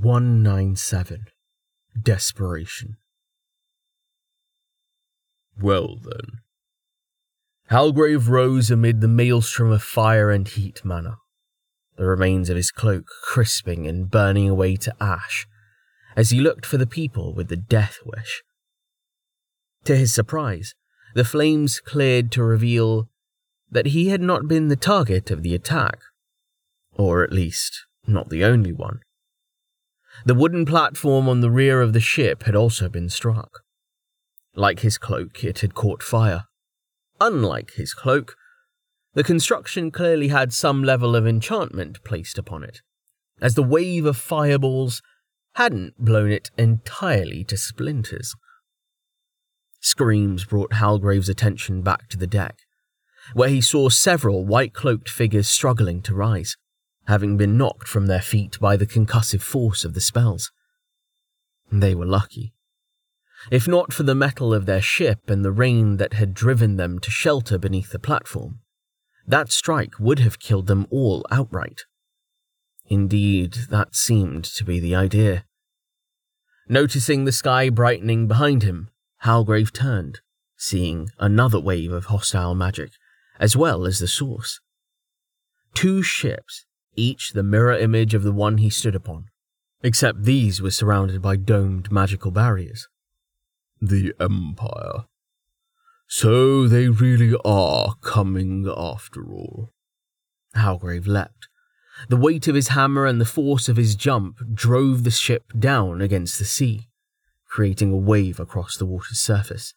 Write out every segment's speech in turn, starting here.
197 Desperation. Well then. Halgrave rose amid the maelstrom of fire and heat mana, the remains of his cloak crisping and burning away to ash as he looked for the people with the death wish. To his surprise, the flames cleared to reveal that he had not been the target of the attack, or at least not the only one. The wooden platform on the rear of the ship had also been struck. Like his cloak, it had caught fire. Unlike his cloak, the construction clearly had some level of enchantment placed upon it, as the wave of fireballs hadn't blown it entirely to splinters. Screams brought Halgrave's attention back to the deck, where he saw several white cloaked figures struggling to rise, having been knocked from their feet by the concussive force of the spells. They were lucky. If not for the metal of their ship and the rain that had driven them to shelter beneath the platform, that strike would have killed them all outright. Indeed, that seemed to be the idea. Noticing the sky brightening behind him, Halgrave turned, seeing another wave of hostile magic, as well as the source. Two ships, each the mirror image of the one he stood upon, except these were surrounded by domed magical barriers. The Empire. So they really are coming after all. Halgrave leapt. The weight of his hammer and the force of his jump drove the ship down against the sea creating a wave across the water's surface.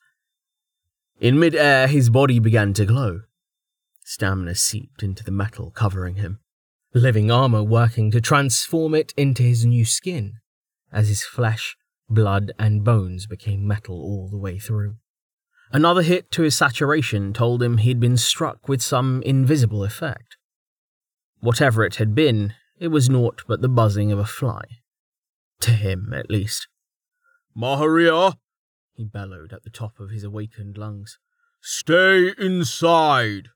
In mid-air, his body began to glow. Stamina seeped into the metal covering him, living armor working to transform it into his new skin, as his flesh, blood, and bones became metal all the way through. Another hit to his saturation told him he'd been struck with some invisible effect. Whatever it had been, it was naught but the buzzing of a fly. To him, at least. Maharia, he bellowed at the top of his awakened lungs. Stay inside.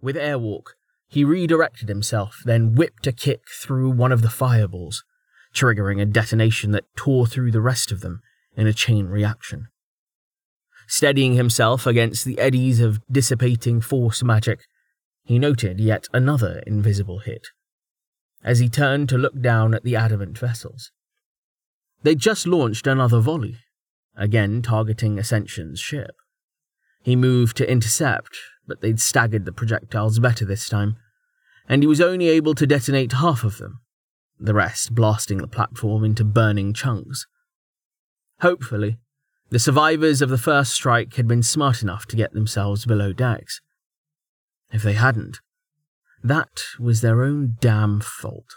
With airwalk, he redirected himself, then whipped a kick through one of the fireballs, triggering a detonation that tore through the rest of them in a chain reaction. Steadying himself against the eddies of dissipating force magic, he noted yet another invisible hit. As he turned to look down at the adamant vessels, They'd just launched another volley, again targeting Ascension's ship. He moved to intercept, but they'd staggered the projectiles better this time, and he was only able to detonate half of them, the rest blasting the platform into burning chunks. Hopefully, the survivors of the first strike had been smart enough to get themselves below decks. If they hadn't, that was their own damn fault.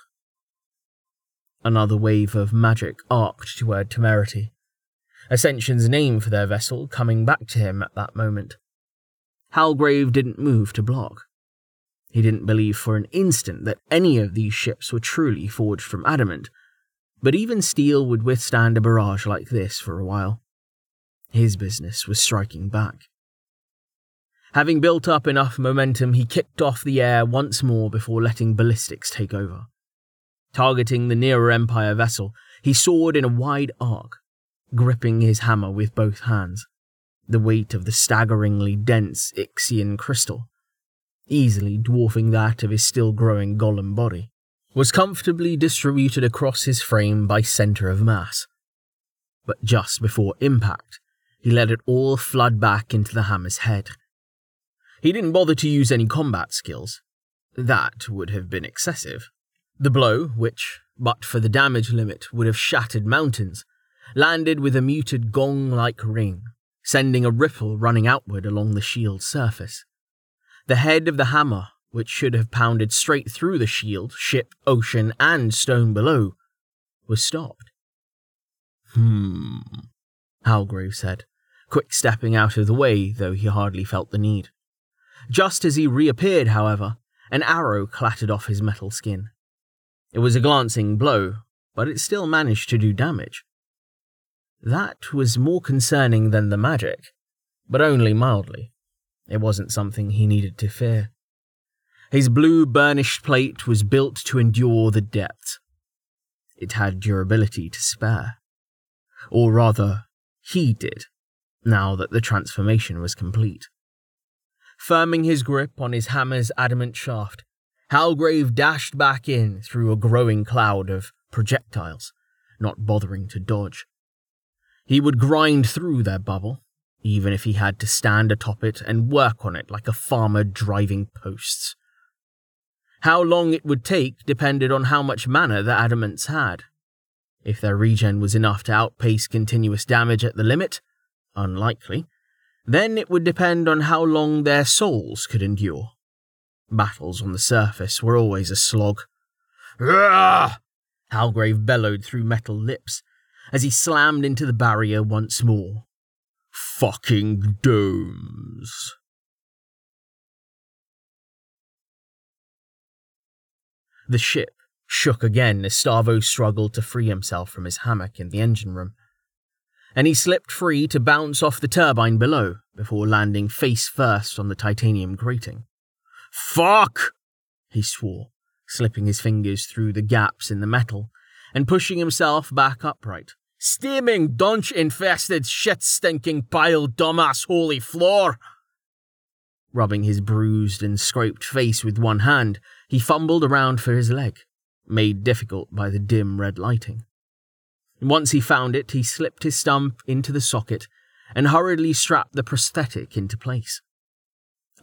Another wave of magic arced toward Temerity, Ascension's name for their vessel coming back to him at that moment. Halgrave didn't move to block. He didn't believe for an instant that any of these ships were truly forged from adamant, but even steel would withstand a barrage like this for a while. His business was striking back. Having built up enough momentum, he kicked off the air once more before letting ballistics take over. Targeting the nearer Empire vessel, he soared in a wide arc, gripping his hammer with both hands. The weight of the staggeringly dense Ixian crystal, easily dwarfing that of his still growing golem body, was comfortably distributed across his frame by center of mass. But just before impact, he let it all flood back into the hammer's head. He didn't bother to use any combat skills. That would have been excessive. The blow, which, but for the damage limit, would have shattered mountains, landed with a muted gong like ring, sending a ripple running outward along the shield's surface. The head of the hammer, which should have pounded straight through the shield, ship, ocean, and stone below, was stopped. Hmm, Halgrave said, quick stepping out of the way, though he hardly felt the need. Just as he reappeared, however, an arrow clattered off his metal skin. It was a glancing blow, but it still managed to do damage. That was more concerning than the magic, but only mildly. It wasn't something he needed to fear. His blue burnished plate was built to endure the depths. it had durability to spare. Or rather, he did, now that the transformation was complete. Firming his grip on his hammer's adamant shaft, Halgrave dashed back in through a growing cloud of projectiles, not bothering to dodge. He would grind through their bubble, even if he had to stand atop it and work on it like a farmer driving posts. How long it would take depended on how much mana the adamants had. If their regen was enough to outpace continuous damage at the limit, unlikely, then it would depend on how long their souls could endure. Battles on the surface were always a slog. Ugh! Halgrave bellowed through metal lips as he slammed into the barrier once more. Fucking domes. The ship shook again as Starvo struggled to free himself from his hammock in the engine room. And he slipped free to bounce off the turbine below before landing face first on the titanium grating. Fuck! he swore, slipping his fingers through the gaps in the metal and pushing himself back upright. Steaming, dunch infested, shit stinking pile, dumbass holy floor! Rubbing his bruised and scraped face with one hand, he fumbled around for his leg, made difficult by the dim red lighting. Once he found it, he slipped his stump into the socket and hurriedly strapped the prosthetic into place.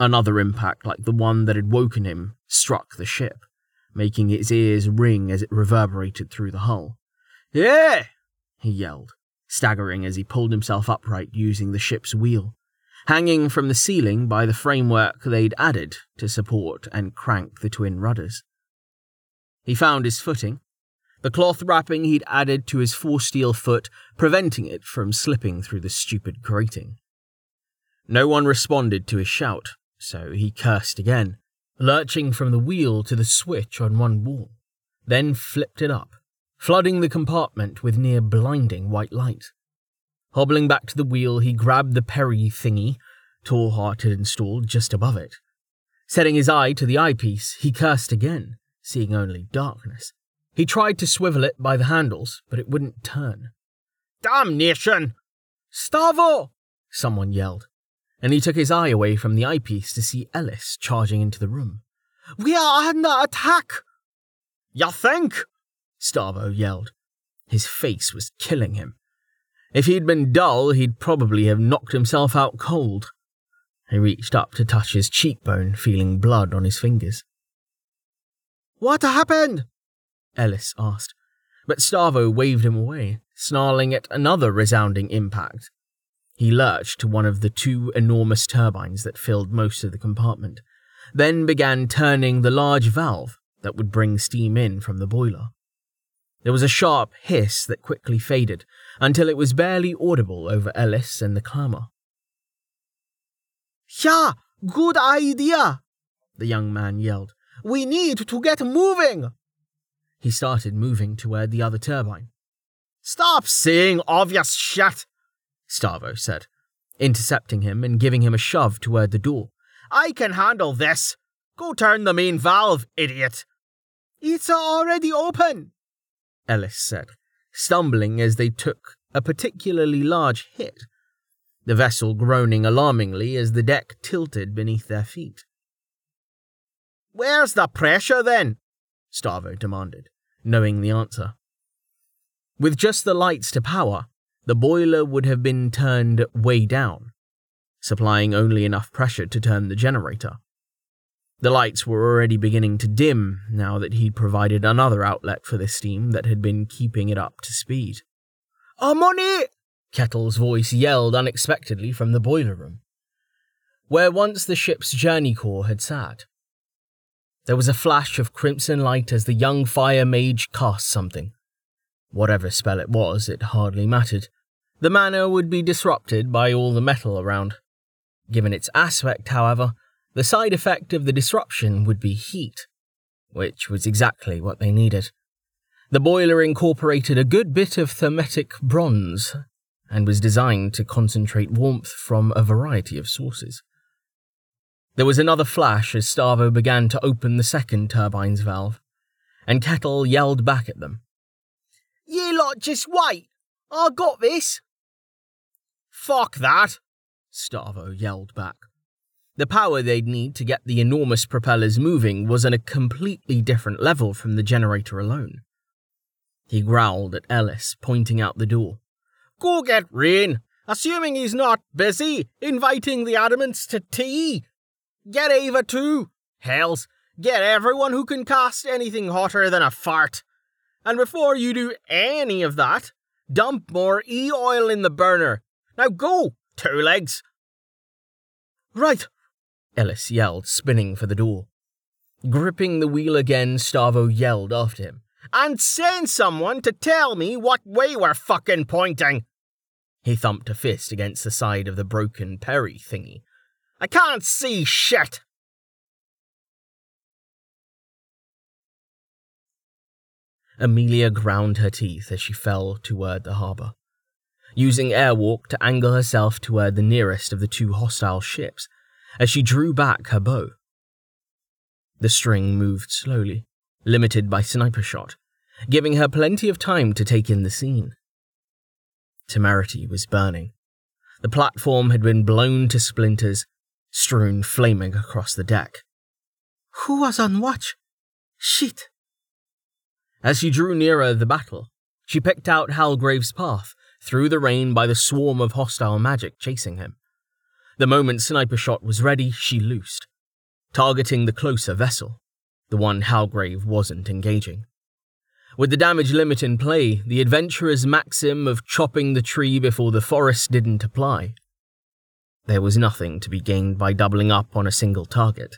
Another impact, like the one that had woken him, struck the ship, making its ears ring as it reverberated through the hull. Yeah! He yelled, staggering as he pulled himself upright using the ship's wheel, hanging from the ceiling by the framework they'd added to support and crank the twin rudders. He found his footing, the cloth wrapping he'd added to his force steel foot preventing it from slipping through the stupid grating. No one responded to his shout, so he cursed again, lurching from the wheel to the switch on one wall, then flipped it up, flooding the compartment with near blinding white light. Hobbling back to the wheel, he grabbed the Perry thingy Tallheart had installed just above it. Setting his eye to the eyepiece, he cursed again, seeing only darkness. He tried to swivel it by the handles, but it wouldn't turn. Damnation! Starvo! Someone yelled, and he took his eye away from the eyepiece to see Ellis charging into the room. We are under attack! You think? Starvo yelled. His face was killing him. If he'd been dull, he'd probably have knocked himself out cold. He reached up to touch his cheekbone, feeling blood on his fingers. What happened? Ellis asked, but Starvo waved him away, snarling at another resounding impact. He lurched to one of the two enormous turbines that filled most of the compartment, then began turning the large valve that would bring steam in from the boiler. There was a sharp hiss that quickly faded until it was barely audible over Ellis and the clamour. Yeah, good idea, the young man yelled. We need to get moving. He started moving toward the other turbine. Stop saying obvious shit, Starvo said, intercepting him and giving him a shove toward the door. I can handle this. Go turn the main valve, idiot. It's already open, Ellis said, stumbling as they took a particularly large hit, the vessel groaning alarmingly as the deck tilted beneath their feet. Where's the pressure then? Starvo demanded knowing the answer. With just the lights to power, the boiler would have been turned way down, supplying only enough pressure to turn the generator. The lights were already beginning to dim now that he'd provided another outlet for the steam that had been keeping it up to speed. I'm on it! Kettle's voice yelled unexpectedly from the boiler room, where once the ship's journey core had sat. There was a flash of crimson light as the young fire mage cast something. Whatever spell it was, it hardly mattered. The mana would be disrupted by all the metal around. Given its aspect, however, the side effect of the disruption would be heat, which was exactly what they needed. The boiler incorporated a good bit of thermetic bronze and was designed to concentrate warmth from a variety of sources. There was another flash as Starvo began to open the second turbine's valve, and Kettle yelled back at them. You lot just wait. I got this. Fuck that, Starvo yelled back. The power they'd need to get the enormous propellers moving was on a completely different level from the generator alone. He growled at Ellis, pointing out the door. Go get Rain, assuming he's not busy inviting the Adamants to tea. Get Ava too. Hells, get everyone who can cast anything hotter than a fart. And before you do any of that, dump more e oil in the burner. Now go, two legs. Right, Ellis yelled, spinning for the door. Gripping the wheel again, Starvo yelled after him. And send someone to tell me what way we're fucking pointing. He thumped a fist against the side of the broken Perry thingy. I can't see shit. Amelia ground her teeth as she fell toward the harbour, using airwalk to angle herself toward the nearest of the two hostile ships as she drew back her bow. The string moved slowly, limited by sniper shot, giving her plenty of time to take in the scene. Temerity was burning. The platform had been blown to splinters, strewn flaming across the deck. Who was on watch? Shit! As she drew nearer the battle, she picked out Halgrave's path through the rain by the swarm of hostile magic chasing him. The moment sniper shot was ready, she loosed, targeting the closer vessel, the one Halgrave wasn't engaging. With the damage limit in play, the adventurer's maxim of chopping the tree before the forest didn't apply. There was nothing to be gained by doubling up on a single target.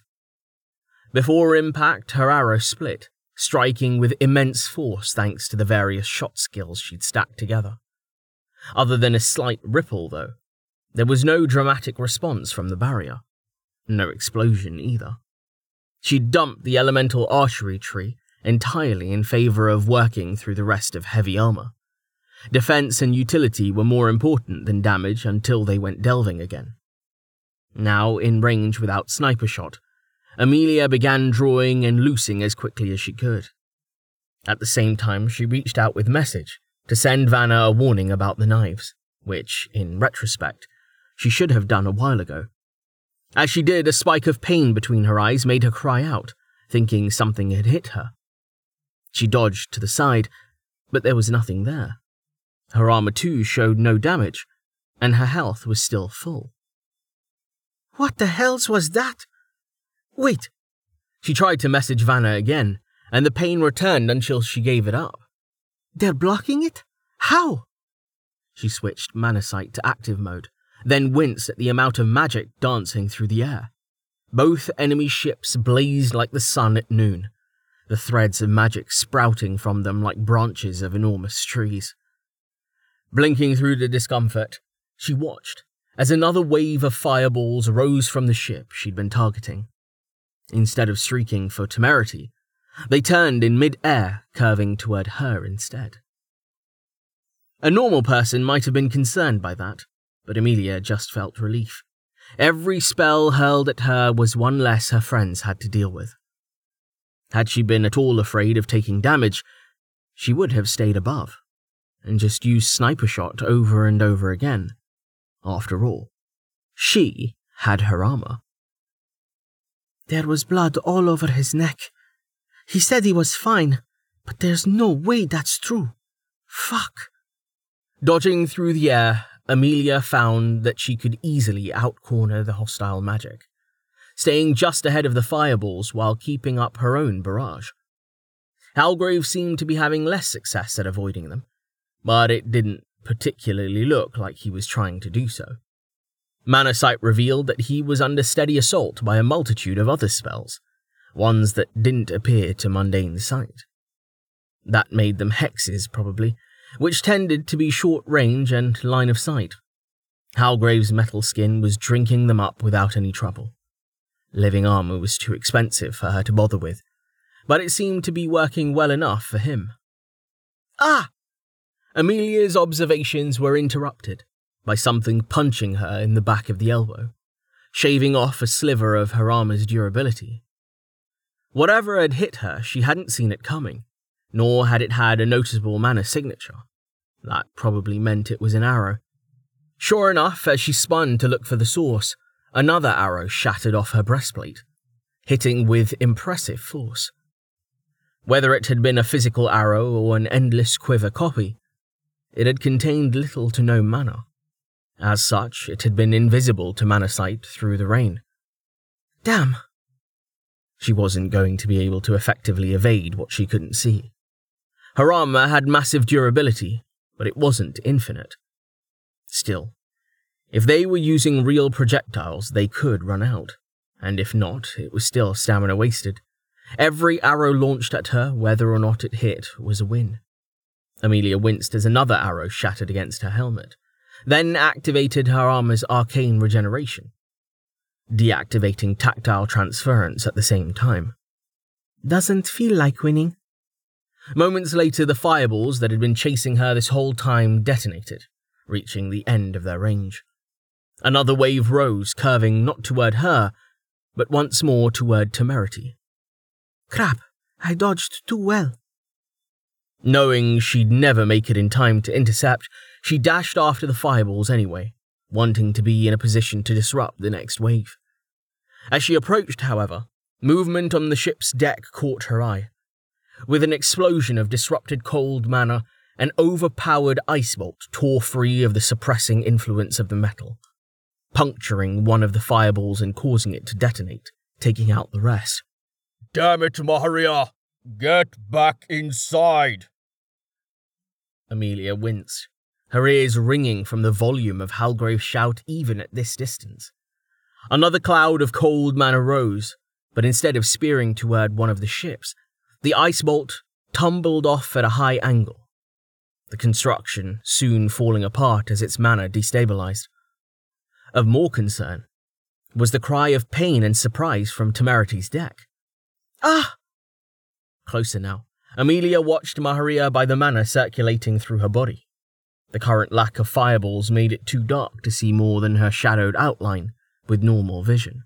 Before impact, her arrow split, striking with immense force thanks to the various shot skills she'd stacked together. Other than a slight ripple, though, there was no dramatic response from the barrier. No explosion either. She dumped the elemental archery tree entirely in favor of working through the rest of heavy armor. Defense and utility were more important than damage until they went delving again. Now in range without sniper shot, Amelia began drawing and loosing as quickly as she could. At the same time, she reached out with message to send Vanna a warning about the knives, which, in retrospect, she should have done a while ago. As she did, a spike of pain between her eyes made her cry out, thinking something had hit her. She dodged to the side, but there was nothing there. Her armor too showed no damage, and her health was still full. What the hells was that? Wait. She tried to message Vanna again, and the pain returned until she gave it up. They're blocking it? How? She switched mana sight to active mode, then winced at the amount of magic dancing through the air. Both enemy ships blazed like the sun at noon, the threads of magic sprouting from them like branches of enormous trees. Blinking through the discomfort, she watched as another wave of fireballs rose from the ship she'd been targeting. Instead of streaking for temerity, they turned in mid-air, curving toward her instead. A normal person might have been concerned by that, but Amelia just felt relief. Every spell hurled at her was one less her friends had to deal with. Had she been at all afraid of taking damage, she would have stayed above and just used sniper shot over and over again. After all, she had her armor. There was blood all over his neck. He said he was fine, but there's no way that's true. Fuck. Dodging through the air, Amelia found that she could easily outcorner the hostile magic staying just ahead of the fireballs while keeping up her own barrage. Halgrave seemed to be having less success at avoiding them, but it didn't particularly look like he was trying to do so. Mana sight revealed that he was under steady assault by a multitude of other spells, ones that didn't appear to mundane sight. That made them hexes, probably, which tended to be short range and line of sight. Halgrave's metal skin was drinking them up without any trouble. Living armor was too expensive for her to bother with, but it seemed to be working well enough for him. Ah! Amelia's observations were interrupted by something punching her in the back of the elbow, shaving off a sliver of her armor's durability. Whatever had hit her, she hadn't seen it coming, nor had it had a noticeable mana signature. That probably meant it was an arrow. Sure enough, as she spun to look for the source, another arrow shattered off her breastplate, hitting with impressive force. Whether it had been a physical arrow or an endless quiver copy, it had contained little to no mana. As such, it had been invisible to Manasight through the rain. Damn. She wasn't going to be able to effectively evade what she couldn't see. Her armor had massive durability, but it wasn't infinite. Still, if they were using real projectiles, they could run out, and if not, it was still stamina wasted. Every arrow launched at her, whether or not it hit, was a win. Amelia winced as another arrow shattered against her helmet, then activated her armor's arcane regeneration, deactivating tactile transference at the same time. Doesn't feel like winning. Moments later, the fireballs that had been chasing her this whole time detonated, reaching the end of their range. Another wave rose, curving not toward her, but once more toward Temerity. Crap, I dodged too well. Knowing she'd never make it in time to intercept, she dashed after the fireballs anyway, wanting to be in a position to disrupt the next wave. As she approached, however, movement on the ship's deck caught her eye. With an explosion of disrupted cold mana, an overpowered ice bolt tore free of the suppressing influence of the metal, puncturing one of the fireballs and causing it to detonate, taking out the rest. Damn it, Maharia! Get back inside! Amelia winced, her ears ringing from the volume of Halgrave's shout even at this distance. Another cloud of cold mana rose, but instead of spearing toward one of the ships, the ice bolt tumbled off at a high angle, the construction soon falling apart as its mana destabilized. Of more concern was the cry of pain and surprise from Temerity's deck. Ah! Closer now, Amelia watched Maharia by the mana circulating through her body. The current lack of fireballs made it too dark to see more than her shadowed outline with normal vision.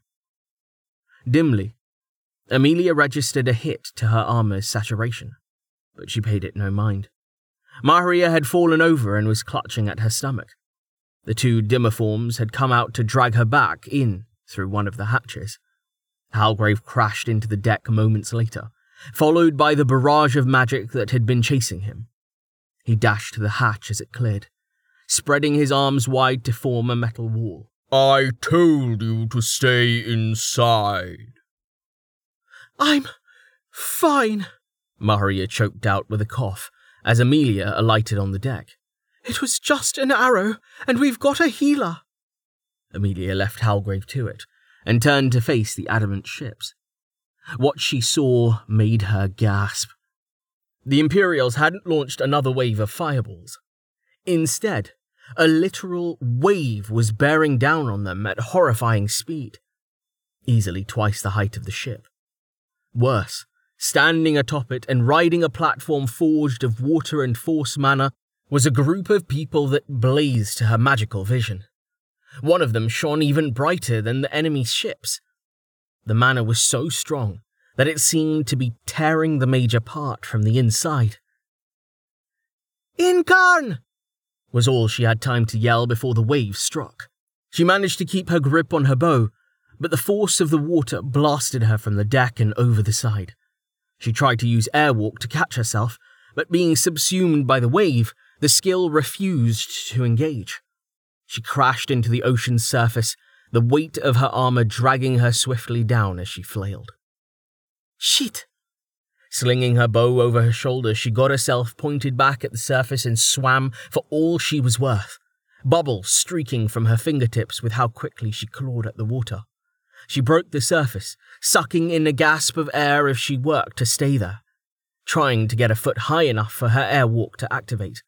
Dimly, Amelia registered a hit to her armor's saturation, but she paid it no mind. Maria had fallen over and was clutching at her stomach. The two dimmer forms had come out to drag her back in through one of the hatches. Halgrave crashed into the deck moments later, followed by the barrage of magic that had been chasing him. He dashed to the hatch as it cleared, spreading his arms wide to form a metal wall. I told you to stay inside. I'm fine, Maria choked out with a cough as Amelia alighted on the deck. It was just an arrow, and we've got a healer. Amelia left Halgrave to it and turned to face the adamant ships. What she saw made her gasp. The Imperials hadn't launched another wave of fireballs. Instead, a literal wave was bearing down on them at horrifying speed, easily twice the height of the ship. Worse, standing atop it and riding a platform forged of water and force mana was a group of people that blazed to her magical vision. One of them shone even brighter than the enemy's ships. The mana was so strong that it seemed to be tearing the mage apart from the inside. Incarn! was all she had time to yell before the wave struck. She managed to keep her grip on her bow, but the force of the water blasted her from the deck and over the side. She tried to use airwalk to catch herself, but being subsumed by the wave, the skill refused to engage. She crashed into the ocean's surface, the weight of her armor dragging her swiftly down as she flailed. Shit! Slinging her bow over her shoulder, she got herself pointed back at the surface and swam for all she was worth, bubbles streaking from her fingertips with how quickly she clawed at the water. She broke the surface, sucking in a gasp of air as she worked to stay there, trying to get a foot high enough for her airwalk to activate.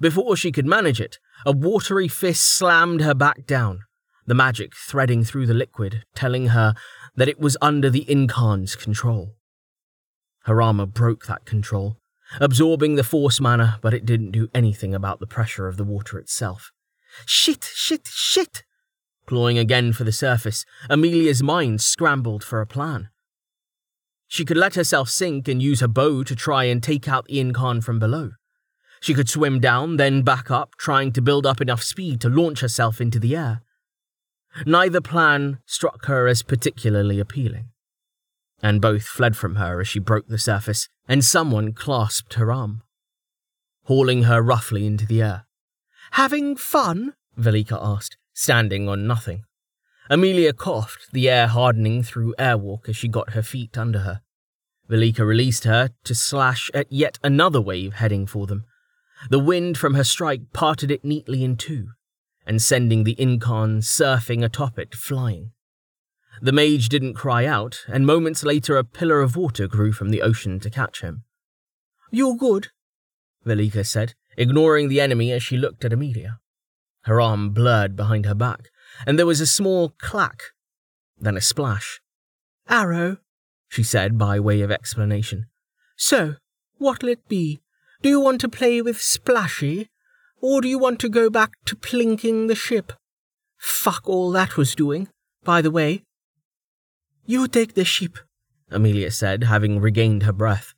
Before she could manage it, a watery fist slammed her back down, the magic threading through the liquid, telling her that it was under the Incarn's control. Her armor broke that control, absorbing the force mana, but it didn't do anything about the pressure of the water itself. Shit, shit, shit! Clawing again for the surface, Amelia's mind scrambled for a plan. She could let herself sink and use her bow to try and take out the Incarn from below. She could swim down, then back up, trying to build up enough speed to launch herself into the air. Neither plan struck her as particularly appealing, and both fled from her as she broke the surface, and someone clasped her arm, hauling her roughly into the air. Having fun? Velika asked, standing on nothing. Amelia coughed, the air hardening through airwalk as she got her feet under her. Velika released her to slash at yet another wave heading for them. The wind from her strike parted it neatly in two, and sending the Incarn surfing atop it, flying. The mage didn't cry out, and moments later a pillar of water grew from the ocean to catch him. You're good, Velika said, ignoring the enemy as she looked at Amelia. Her arm blurred behind her back, and there was a small clack, then a splash. Arrow, she said by way of explanation. So, what'll it be? Do you want to play with Splashy? Or do you want to go back to plinking the ship? Fuck all that was doing, by the way. You take the ship, Amelia said, having regained her breath.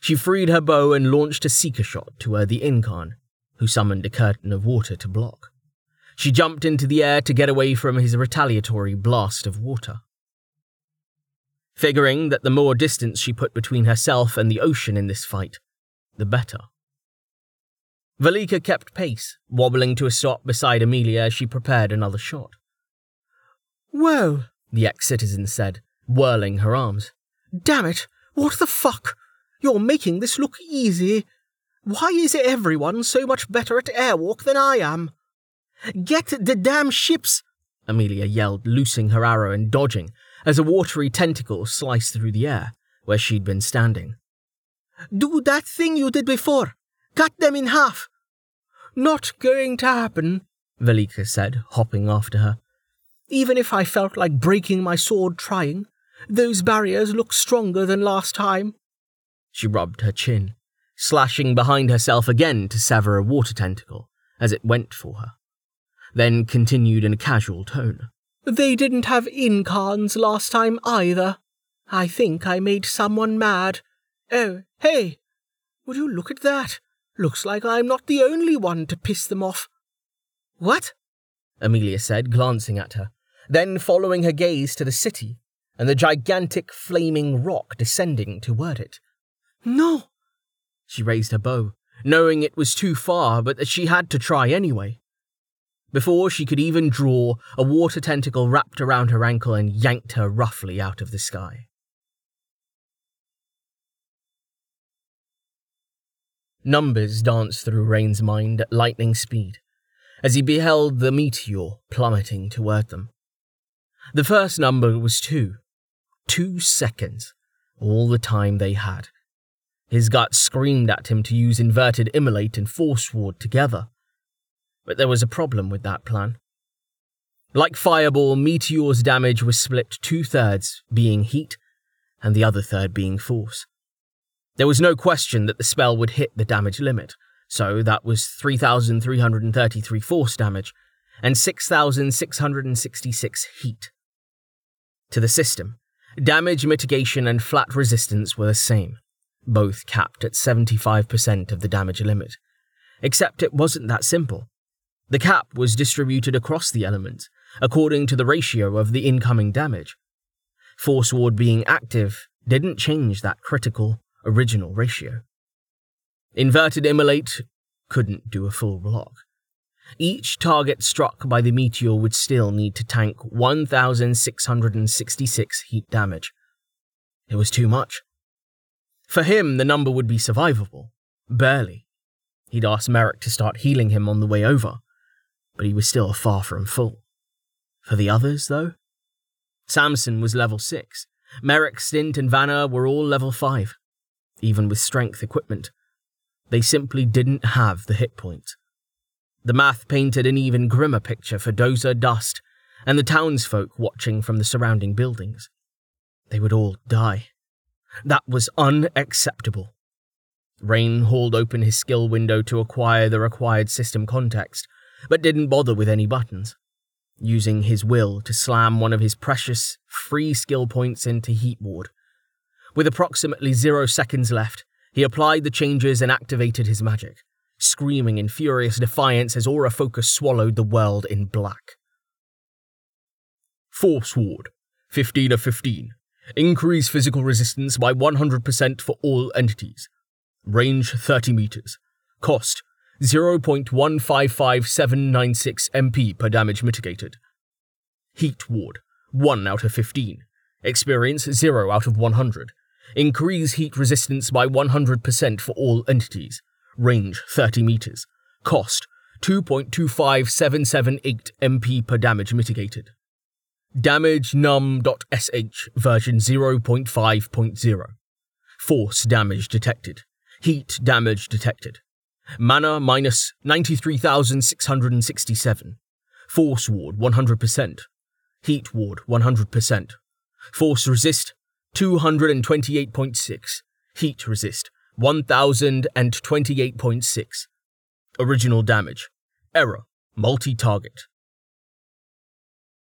She freed her bow and launched a seeker shot toward the Incarn, who summoned a curtain of water to block. She jumped into the air to get away from his retaliatory blast of water. Figuring that the more distance she put between herself and the ocean in this fight, the better. Velika kept pace, wobbling to a stop beside Amelia as she prepared another shot. Whoa, the ex citizen said, whirling her arms. Damn it, what the fuck? You're making this look easy. Why is everyone so much better at airwalk than I am? Get the damn ships! Amelia yelled, loosing her arrow and dodging as a watery tentacle sliced through the air where she'd been standing. Do that thing you did before. Cut them in half. Not going to happen, Velika said, hopping after her. Even if I felt like breaking my sword trying, those barriers look stronger than last time. She rubbed her chin, slashing behind herself again to sever a water tentacle as it went for her then continued in a casual tone. They didn't have incarns last time either. I think I made someone mad. Oh, hey! Would you look at that? Looks like I'm not the only one to piss them off. What? Amelia said, glancing at her, then following her gaze to the city and the gigantic flaming rock descending toward it. No! She raised her bow, knowing it was too far, but that she had to try anyway. Before she could even draw, a water tentacle wrapped around her ankle and yanked her roughly out of the sky. Numbers danced through Rain's mind at lightning speed as he beheld the meteor plummeting toward them. The first number was two. Two seconds, all the time they had. His gut screamed at him to use inverted immolate and force ward together, but there was a problem with that plan. Like Fireball, Meteor's damage was split two thirds being heat and the other third being force. There was no question that the spell would hit the damage limit, so that was 3,333 force damage and 6,666 heat. To the system, damage mitigation and flat resistance were the same, both capped at 75% of the damage limit. Except it wasn't that simple. The cap was distributed across the elements, according to the ratio of the incoming damage. Force Ward being active didn't change that critical, original ratio. Inverted Immolate couldn't do a full block. Each target struck by the meteor would still need to tank 1,666 heat damage. It was too much. For him, the number would be survivable. Barely. He'd asked Merrick to start healing him on the way over but he was still far from full. For the others, though? Samson was level 6. Merrick, Stint, and Vanna were all level 5, even with strength equipment. They simply didn't have the hit points. The math painted an even grimmer picture for Dozer, Dust, and the townsfolk watching from the surrounding buildings. They would all die. That was unacceptable. Rain hauled open his skill window to acquire the required system context, but didn't bother with any buttons, using his will to slam one of his precious free skill points into Heat Ward. With approximately zero seconds left, he applied the changes and activated his magic, screaming in furious defiance as Aura Focus swallowed the world in black. Force Ward, 15 of 15. Increase physical resistance by 100% for all entities. Range 30 meters. Cost 0.155796 MP per damage mitigated. Heat Ward, 1 out of 15. Experience 0 out of 100. Increase heat resistance by 100% for all entities. Range 30 meters. Cost 2.25778 MP per damage mitigated. Damage num.sh version 0.5.0. Force damage detected. Heat damage detected. Mana minus 93,667. Force ward 100%. Heat ward 100%. Force resist 228.6. Heat resist 1028.6. Original damage. Error. Multi target.